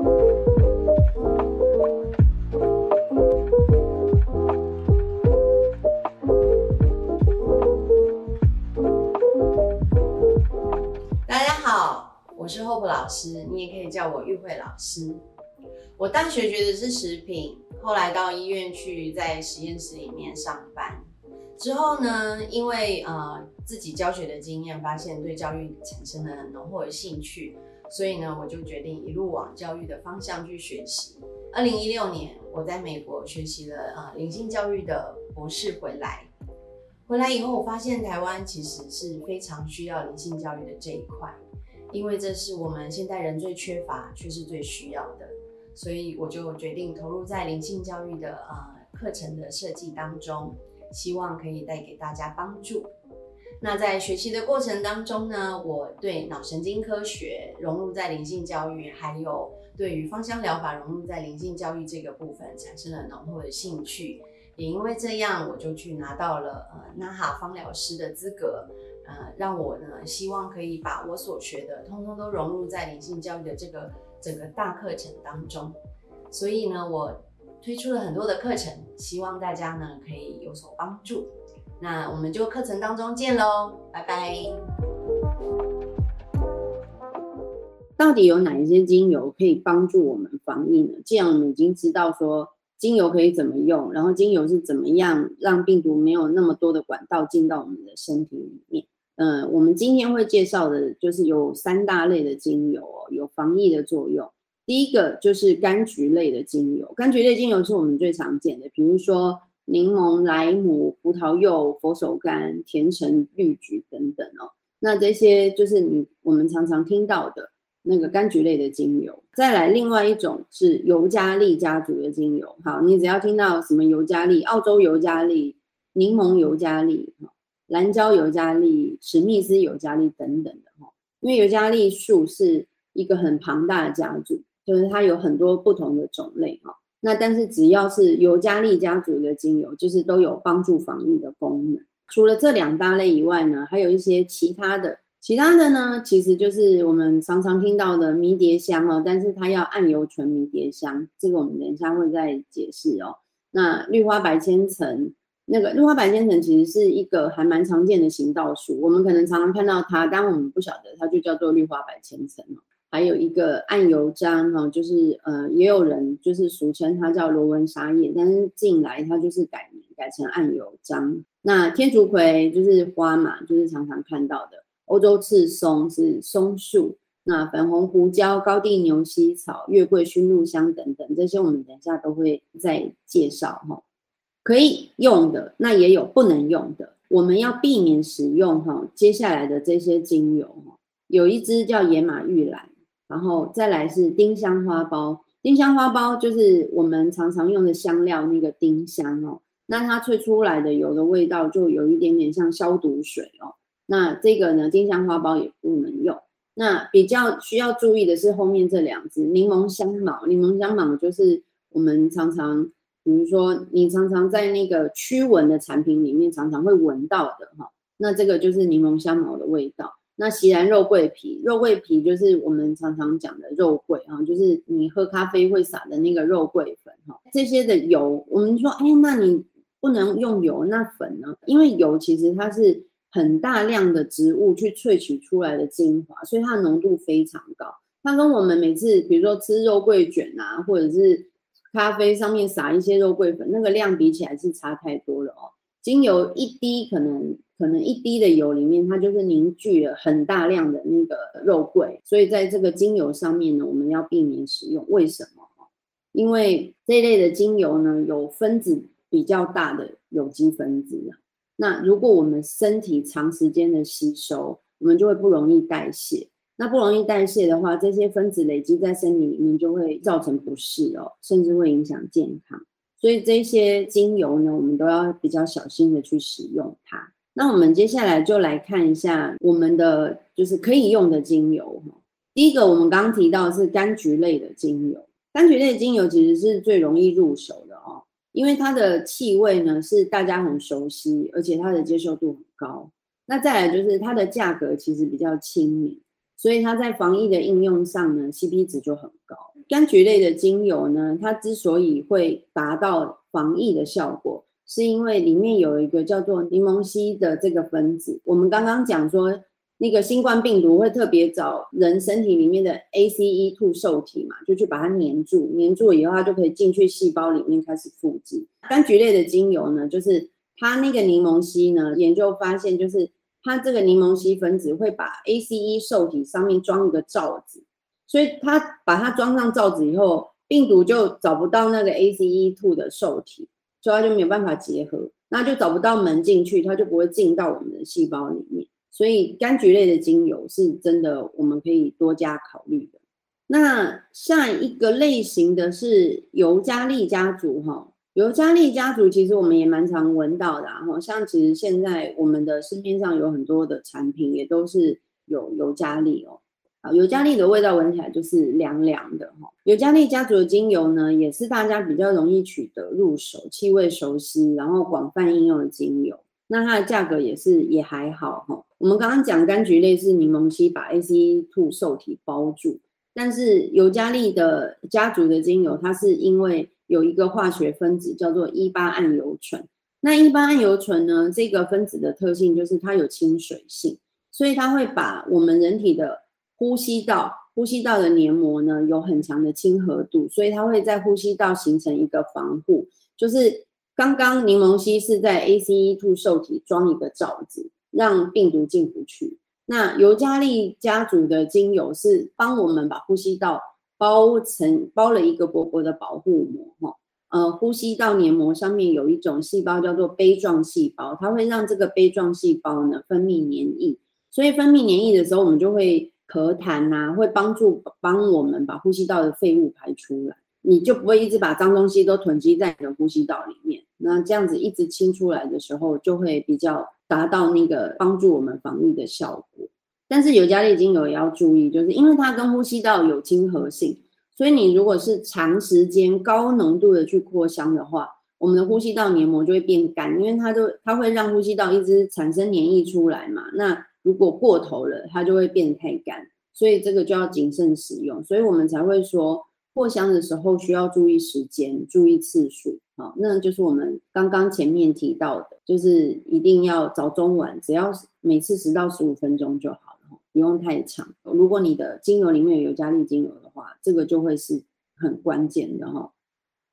大家好我是霍普老师，你也可以叫我玉慧老师。我大学学的是食品，后来到医院去在实验室里面上班。之后呢，因为呃自己教学的经验，发现对教育产生了很浓厚的兴趣，所以呢，我就决定一路往教育的方向去学习。二零一六年，我在美国学习了呃灵性教育的博士回来，回来以后，我发现台湾其实是非常需要灵性教育的这一块，因为这是我们现代人最缺乏却是最需要的，所以我就决定投入在灵性教育的呃课程的设计当中。希望可以带给大家帮助。那在学习的过程当中呢，我对脑神经科学融入在灵性教育，还有对于芳香疗法融入在灵性教育这个部分产生了浓厚的兴趣。也因为这样，我就去拿到了呃 NAHA 芳疗师的资格，呃，让我呢希望可以把我所学的通通都融入在灵性教育的这个整个大课程当中。所以呢，我。推出了很多的课程，希望大家呢可以有所帮助。那我们就课程当中见喽，拜拜。到底有哪一些精油可以帮助我们防疫呢？既然我们已经知道说精油可以怎么用，然后精油是怎么样让病毒没有那么多的管道进到我们的身体里面。嗯、我们今天会介绍的就是有三大类的精油哦，有防疫的作用。第一个就是柑橘类的精油，柑橘类精油是我们最常见的，比如说柠檬、莱姆、葡萄柚、佛手柑、甜橙、绿橘等等哦。那这些就是你我们常常听到的那个柑橘类的精油。再来，另外一种是尤加利家族的精油。好，你只要听到什么尤加利、澳洲尤加利、柠檬尤加利、蓝胶尤加利、史密斯尤加利等等的哈，因为尤加利树是一个很庞大的家族。就是它有很多不同的种类哈，那但是只要是尤加利家族的精油，就是都有帮助防疫的功能。除了这两大类以外呢，还有一些其他的，其他的呢，其实就是我们常常听到的迷迭香哦，但是它要按油醇迷迭香，这个我们等一下会再解释哦。那绿花白千层，那个绿花白千层其实是一个还蛮常见的行道树，我们可能常常看到它，但我们不晓得它就叫做绿花白千层哦。还有一个暗油樟哈，就是呃，也有人就是俗称它叫罗纹沙叶，但是近来它就是改名改成暗油樟。那天竺葵就是花嘛，就是常常看到的。欧洲赤松是松树，那粉红胡椒、高地牛膝草、月桂、熏陆香等等，这些我们等一下都会再介绍哈。可以用的，那也有不能用的，我们要避免使用哈。接下来的这些精油哈，有一支叫野马玉兰。然后再来是丁香花苞，丁香花苞就是我们常常用的香料那个丁香哦。那它萃出来的油的味道就有一点点像消毒水哦。那这个呢，丁香花苞也不能用。那比较需要注意的是后面这两支柠檬香茅，柠檬香茅就是我们常常，比如说你常常在那个驱蚊的产品里面常常会闻到的哈。那这个就是柠檬香茅的味道。那锡兰肉桂皮，肉桂皮就是我们常常讲的肉桂啊，就是你喝咖啡会撒的那个肉桂粉哈。这些的油，我们说，哎，那你不能用油，那粉呢？因为油其实它是很大量的植物去萃取出来的精华，所以它的浓度非常高。它跟我们每次比如说吃肉桂卷啊，或者是咖啡上面撒一些肉桂粉，那个量比起来是差太多了哦。精油一滴可能。可能一滴的油里面，它就是凝聚了很大量的那个肉桂，所以在这个精油上面呢，我们要避免使用。为什么？因为这一类的精油呢，有分子比较大的有机分子。那如果我们身体长时间的吸收，我们就会不容易代谢。那不容易代谢的话，这些分子累积在身体里面，就会造成不适哦，甚至会影响健康。所以这些精油呢，我们都要比较小心的去使用它。那我们接下来就来看一下我们的就是可以用的精油哈。第一个我们刚刚提到是柑橘类的精油，柑橘类的精油其实是最容易入手的哦，因为它的气味呢是大家很熟悉，而且它的接受度很高。那再来就是它的价格其实比较亲民，所以它在防疫的应用上呢，CP 值就很高。柑橘类的精油呢，它之所以会达到防疫的效果，是因为里面有一个叫做柠檬烯的这个分子。我们刚刚讲说，那个新冠病毒会特别找人身体里面的 ACE2 受体嘛，就去把它黏住，黏住以后，它就可以进去细胞里面开始复制。柑橘类的精油呢，就是它那个柠檬烯呢，研究发现就是它这个柠檬烯分子会把 ACE 受体上面装一个罩子，所以它把它装上罩子以后，病毒就找不到那个 ACE2 的受体。所以它就没有办法结合，那就找不到门进去，它就不会进到我们的细胞里面。所以柑橘类的精油是真的，我们可以多加考虑的。那下一个类型的是尤加利家族哈，尤加利家族其实我们也蛮常闻到的哈，像其实现在我们的市面上有很多的产品也都是有尤加利哦。啊，尤加利的味道闻起来就是凉凉的哈。尤加利家族的精油呢，也是大家比较容易取得入手、气味熟悉，然后广泛应用的精油。那它的价格也是也还好哈。我们刚刚讲柑橘类是柠檬烯把 ACE2 受体包住，但是尤加利的家族的精油，它是因为有一个化学分子叫做一八桉油醇。那一八桉油醇呢，这个分子的特性就是它有亲水性，所以它会把我们人体的呼吸道，呼吸道的黏膜呢，有很强的亲和度，所以它会在呼吸道形成一个防护。就是刚刚柠檬烯是在 ACE2 受体装一个罩子，让病毒进不去。那尤加利家族的精油是帮我们把呼吸道包成包了一个薄薄的保护膜，哈，呃，呼吸道黏膜上面有一种细胞叫做杯状细胞，它会让这个杯状细胞呢分泌黏液，所以分泌黏液的时候，我们就会。咳痰呐，会帮助帮我们把呼吸道的废物排出来，你就不会一直把脏东西都囤积在你的呼吸道里面。那这样子一直清出来的时候，就会比较达到那个帮助我们防疫的效果。但是尤加利精油也要注意，就是因为它跟呼吸道有亲和性，所以你如果是长时间高浓度的去扩香的话，我们的呼吸道黏膜就会变干，因为它就它会让呼吸道一直产生黏液出来嘛。那如果过头了，它就会变得太干，所以这个就要谨慎使用。所以我们才会说，扩香的时候需要注意时间、注意次数。好，那就是我们刚刚前面提到的，就是一定要早中晚，只要每次十到十五分钟就好了，不用太长。如果你的精油里面有尤加利精油的话，这个就会是很关键的哈。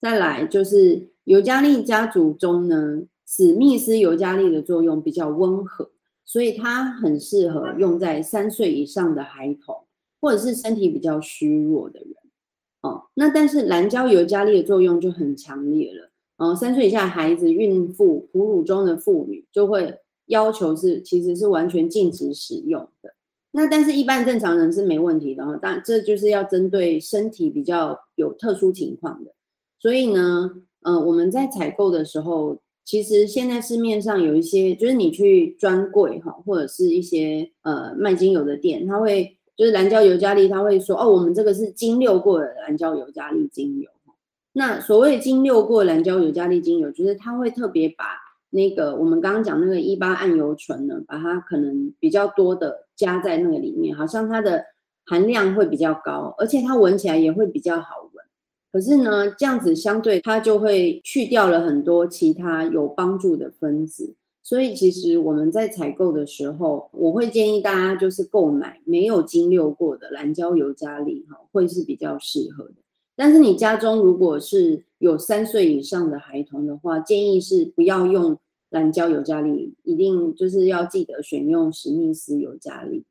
再来就是尤加利家族中呢，史密斯尤加利的作用比较温和。所以它很适合用在三岁以上的孩童，或者是身体比较虚弱的人，哦。那但是蓝椒尤加利的作用就很强烈了，哦，三岁以下孩子、孕妇、哺乳中的妇女就会要求是，其实是完全禁止使用的。那但是一般正常人是没问题的哦，但这就是要针对身体比较有特殊情况的。所以呢，呃，我们在采购的时候。其实现在市面上有一些，就是你去专柜哈，或者是一些呃卖精油的店，他会就是蓝椒尤加利，他会说哦，我们这个是精六过的蓝椒尤加利精油。那所谓精六过蓝椒尤加利精油，就是他会特别把那个我们刚刚讲那个一八桉油醇呢，把它可能比较多的加在那个里面，好像它的含量会比较高，而且它闻起来也会比较好。可是呢，这样子相对它就会去掉了很多其他有帮助的分子，所以其实我们在采购的时候，我会建议大家就是购买没有精六过的蓝椒尤加利哈，会是比较适合的。但是你家中如果是有三岁以上的孩童的话，建议是不要用蓝椒尤加利，一定就是要记得选用史密斯尤加利。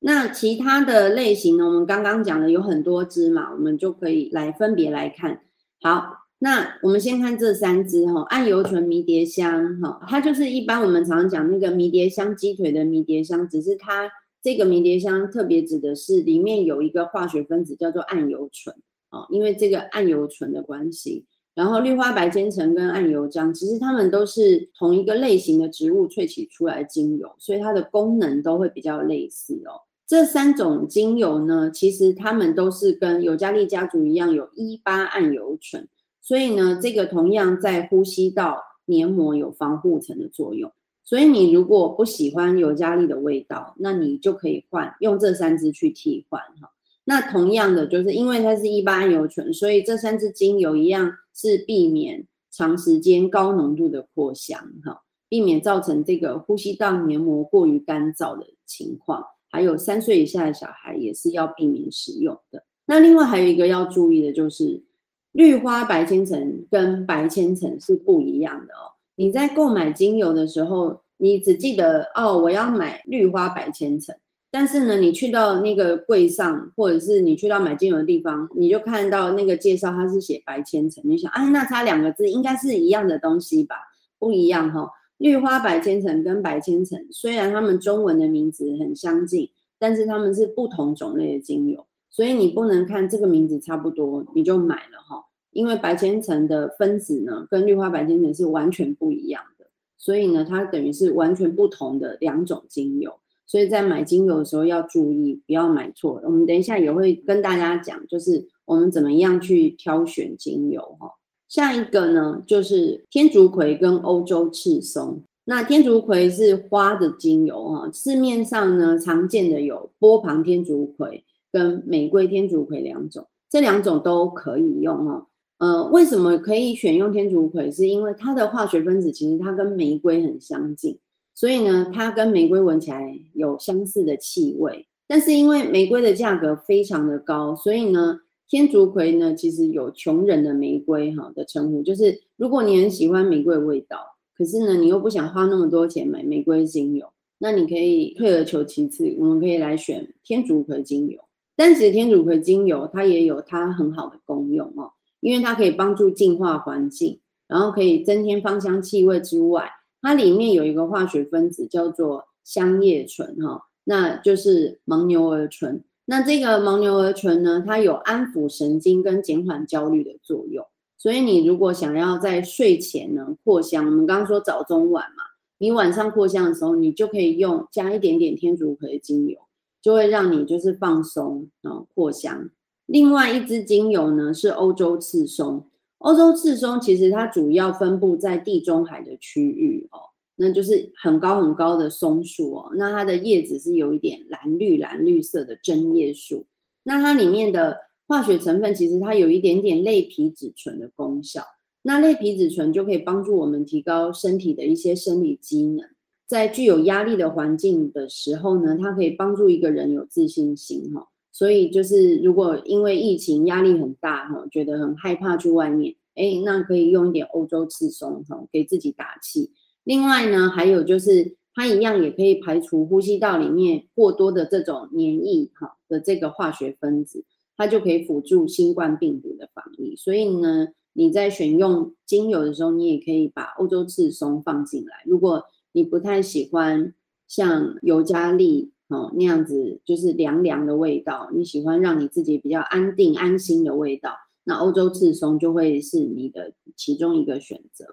那其他的类型呢？我们刚刚讲的有很多支嘛，我们就可以来分别来看。好，那我们先看这三支哈，桉油醇迷迭香哈，它就是一般我们常常讲那个迷迭香鸡腿的迷迭香，只是它这个迷迭香特别指的是里面有一个化学分子叫做桉油醇哦，因为这个桉油醇的关系。然后绿花白千层跟桉油浆，其实它们都是同一个类型的植物萃取出来的精油，所以它的功能都会比较类似哦。这三种精油呢，其实它们都是跟尤加利家族一样，有一八胺油醇，所以呢，这个同样在呼吸道黏膜有防护层的作用。所以你如果不喜欢尤加利的味道，那你就可以换用这三支去替换哈。那同样的，就是因为它是一八胺油醇，所以这三支精油一样是避免长时间高浓度的扩香，哈，避免造成这个呼吸道黏膜过于干燥的情况。还有三岁以下的小孩也是要避免使用的。那另外还有一个要注意的就是，绿花白千层跟白千层是不一样的哦。你在购买精油的时候，你只记得哦，我要买绿花白千层。但是呢，你去到那个柜上，或者是你去到买精油的地方，你就看到那个介绍，它是写白千层，你想，啊，那差两个字应该是一样的东西吧？不一样哈、哦。绿花白千层跟白千层虽然它们中文的名字很相近，但是它们是不同种类的精油，所以你不能看这个名字差不多你就买了哈，因为白千层的分子呢跟绿花白千层是完全不一样的，所以呢，它等于是完全不同的两种精油。所以在买精油的时候要注意，不要买错。我们等一下也会跟大家讲，就是我们怎么样去挑选精油哈。下一个呢，就是天竺葵跟欧洲赤松。那天竺葵是花的精油哈，市面上呢常见的有波旁天竺葵跟玫瑰天竺葵两种，这两种都可以用哈。呃，为什么可以选用天竺葵？是因为它的化学分子其实它跟玫瑰很相近。所以呢，它跟玫瑰闻起来有相似的气味，但是因为玫瑰的价格非常的高，所以呢，天竺葵呢其实有穷人的玫瑰哈的称呼，就是如果你很喜欢玫瑰味道，可是呢你又不想花那么多钱买玫瑰精油，那你可以退而求其次，我们可以来选天竺葵精油。但是天竺葵精油它也有它很好的功用哦，因为它可以帮助净化环境，然后可以增添芳香气味之外。它里面有一个化学分子叫做香叶醇，哈，那就是牻牛儿醇。那这个牦牛儿醇呢，它有安抚神经跟减缓焦虑的作用。所以你如果想要在睡前呢扩香，我们刚刚说早中晚嘛，你晚上扩香的时候，你就可以用加一点点天竺葵精油，就会让你就是放松啊扩香。另外一支精油呢是欧洲赤松。欧洲赤松其实它主要分布在地中海的区域哦，那就是很高很高的松树哦，那它的叶子是有一点蓝绿蓝绿色的针叶树，那它里面的化学成分其实它有一点点类皮质醇的功效，那类皮质醇就可以帮助我们提高身体的一些生理机能，在具有压力的环境的时候呢，它可以帮助一个人有自信心哈。所以就是，如果因为疫情压力很大哈，觉得很害怕去外面，哎，那可以用一点欧洲赤松哈，给自己打气。另外呢，还有就是它一样也可以排除呼吸道里面过多的这种黏液哈的这个化学分子，它就可以辅助新冠病毒的防疫。所以呢，你在选用精油的时候，你也可以把欧洲赤松放进来。如果你不太喜欢像尤加利。哦，那样子就是凉凉的味道。你喜欢让你自己比较安定、安心的味道，那欧洲赤松就会是你的其中一个选择。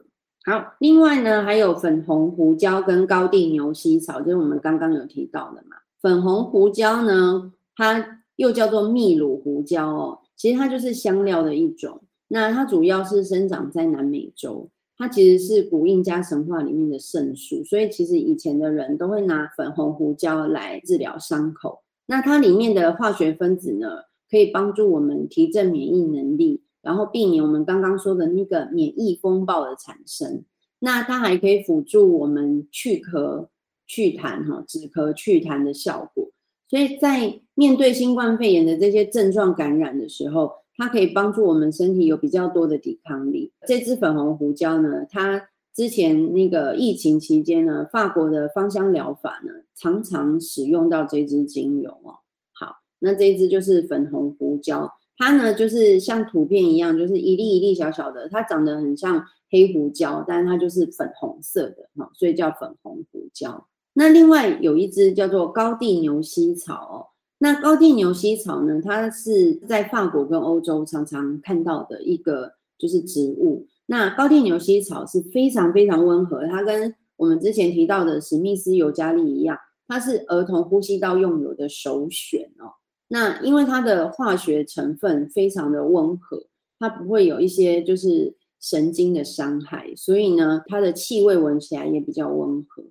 好，另外呢，还有粉红胡椒跟高地牛膝草，就是我们刚刚有提到的嘛。粉红胡椒呢，它又叫做秘鲁胡椒哦，其实它就是香料的一种。那它主要是生长在南美洲。它其实是古印加神话里面的圣树，所以其实以前的人都会拿粉红胡椒来治疗伤口。那它里面的化学分子呢，可以帮助我们提振免疫能力，然后避免我们刚刚说的那个免疫风暴的产生。那它还可以辅助我们去咳、祛痰、哈止咳、祛痰的效果。所以在面对新冠肺炎的这些症状感染的时候，它可以帮助我们身体有比较多的抵抗力。这支粉红胡椒呢，它之前那个疫情期间呢，法国的芳香疗法呢，常常使用到这支精油哦。好，那这一支就是粉红胡椒，它呢就是像图片一样，就是一粒一粒小小的，它长得很像黑胡椒，但是它就是粉红色的哈，所以叫粉红胡椒。那另外有一支叫做高地牛膝草哦。那高地牛膝草呢，它是在法国跟欧洲常常看到的一个就是植物。那高地牛膝草是非常非常温和，它跟我们之前提到的史密斯尤加利一样，它是儿童呼吸道用油的首选哦。那因为它的化学成分非常的温和，它不会有一些就是神经的伤害，所以呢，它的气味闻起来也比较温和。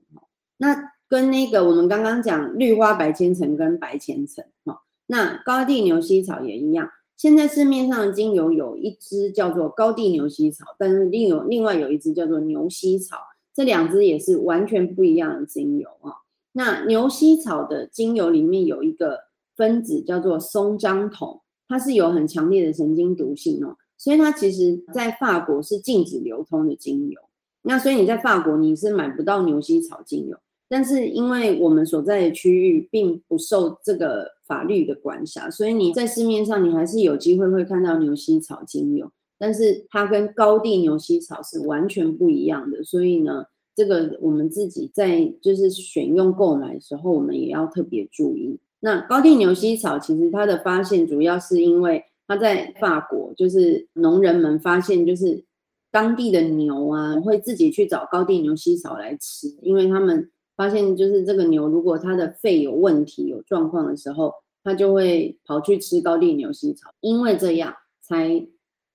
那跟那个我们刚刚讲绿花白千层跟白千层哈，那高地牛膝草也一样。现在市面上的精油有一支叫做高地牛膝草，但是另有另外有一支叫做牛膝草，这两支也是完全不一样的精油啊。那牛膝草的精油里面有一个分子叫做松樟酮，它是有很强烈的神经毒性哦，所以它其实在法国是禁止流通的精油。那所以你在法国你是买不到牛膝草精油。但是因为我们所在的区域并不受这个法律的管辖，所以你在市面上你还是有机会会看到牛膝草精油，但是它跟高地牛膝草是完全不一样的。所以呢，这个我们自己在就是选用购买的时候，我们也要特别注意。那高地牛膝草其实它的发现主要是因为它在法国，就是农人们发现就是当地的牛啊会自己去找高地牛膝草来吃，因为他们。发现就是这个牛，如果它的肺有问题、有状况的时候，它就会跑去吃高地牛膝草。因为这样才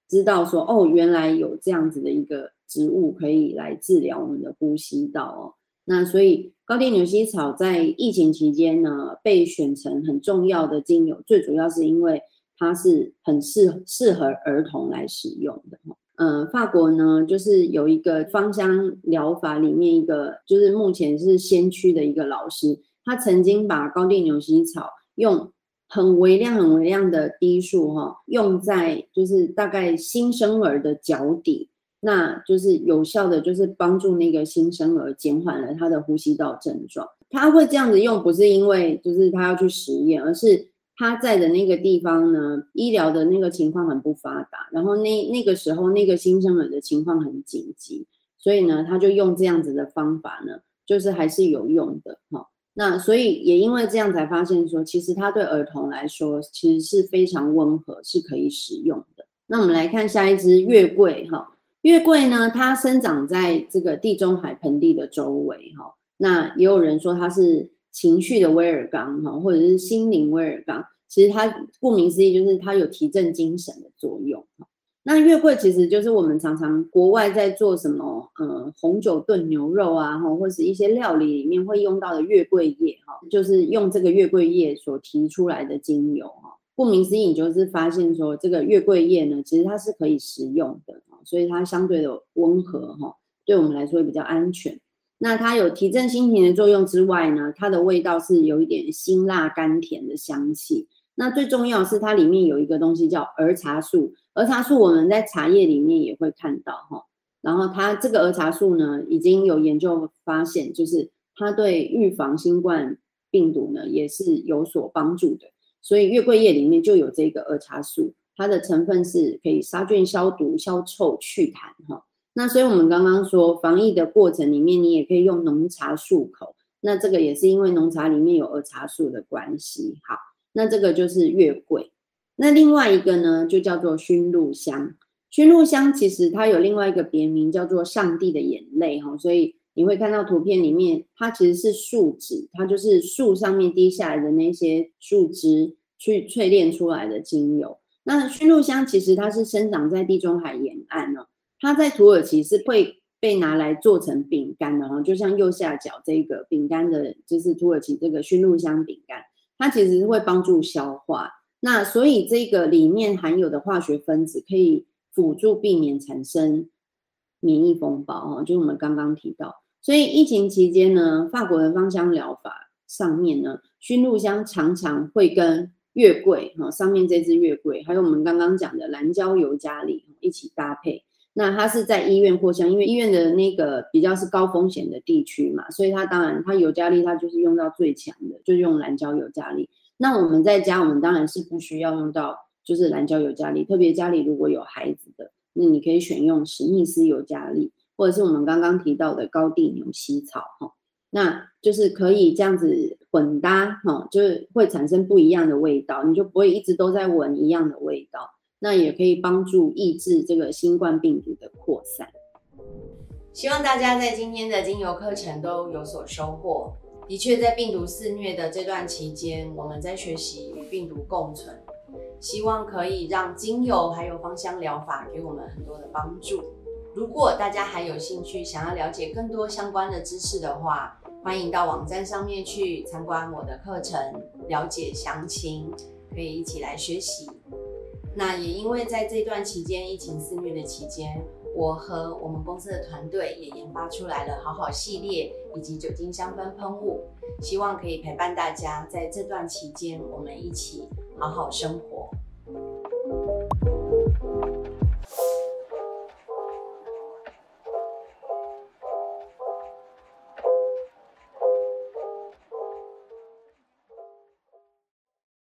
知道说，哦，原来有这样子的一个植物可以来治疗我们的呼吸道哦。那所以高地牛膝草在疫情期间呢，被选成很重要的精油，最主要是因为它是很适适合儿童来使用的。呃，法国呢，就是有一个芳香疗法里面一个，就是目前是先驱的一个老师，他曾经把高地牛膝草用很微量、很微量的滴数哈，用在就是大概新生儿的脚底，那就是有效的，就是帮助那个新生儿减缓了他的呼吸道症状。他会这样子用，不是因为就是他要去实验，而是。他在的那个地方呢，医疗的那个情况很不发达，然后那那个时候那个新生儿的情况很紧急，所以呢，他就用这样子的方法呢，就是还是有用的哈。那所以也因为这样才发现说，其实它对儿童来说其实是非常温和，是可以使用的。那我们来看下一支月桂哈，月桂呢，它生长在这个地中海盆地的周围哈。那也有人说它是。情绪的威尔刚哈，或者是心灵威尔刚，其实它顾名思义就是它有提振精神的作用哈。那月桂其实就是我们常常国外在做什么，呃，红酒炖牛肉啊，哈，或是一些料理里面会用到的月桂叶哈，就是用这个月桂叶所提出来的精油哈。顾名思义，你就是发现说这个月桂叶呢，其实它是可以食用的，所以它相对的温和哈，对我们来说也比较安全。那它有提振心情的作用之外呢，它的味道是有一点辛辣甘甜的香气。那最重要是它里面有一个东西叫儿茶素，儿茶素我们在茶叶里面也会看到哈。然后它这个儿茶素呢，已经有研究发现，就是它对预防新冠病毒呢也是有所帮助的。所以月桂叶里面就有这个儿茶素，它的成分是可以杀菌、消毒、消臭、祛痰哈。那所以，我们刚刚说防疫的过程里面，你也可以用浓茶漱口。那这个也是因为浓茶里面有儿茶素的关系。好，那这个就是月桂。那另外一个呢，就叫做熏露香。熏露香其实它有另外一个别名，叫做上帝的眼泪哈。所以你会看到图片里面，它其实是树脂，它就是树上面滴下来的那些树枝去淬炼出来的精油。那驯鹿香其实它是生长在地中海沿岸哦。它在土耳其是会被拿来做成饼干的哈，就像右下角这个饼干的，就是土耳其这个驯鹿香饼干，它其实是会帮助消化。那所以这个里面含有的化学分子可以辅助避免产生免疫风暴哈，就我们刚刚提到。所以疫情期间呢，法国的芳香疗法上面呢，驯鹿香常常会跟月桂哈，上面这支月桂，还有我们刚刚讲的蓝椒尤加利一起搭配。那它是在医院扩香，因为医院的那个比较是高风险的地区嘛，所以它当然它尤加利它就是用到最强的，就是用蓝椒尤加利。那我们在家，我们当然是不需要用到就是蓝椒尤加利，特别家里如果有孩子的，那你可以选用史密斯尤加利，或者是我们刚刚提到的高地牛膝草哈，那就是可以这样子混搭哈，就是会产生不一样的味道，你就不会一直都在闻一样的味道。那也可以帮助抑制这个新冠病毒的扩散。希望大家在今天的精油课程都有所收获。的确，在病毒肆虐的这段期间，我们在学习与病毒共存，希望可以让精油还有芳香疗法给我们很多的帮助。如果大家还有兴趣想要了解更多相关的知识的话，欢迎到网站上面去参观我的课程，了解详情。可以一起来学习。那也因为在这段期间，疫情肆虐的期间，我和我们公司的团队也研发出来了好好系列以及酒精香氛喷雾，希望可以陪伴大家在这段期间，我们一起好好生活。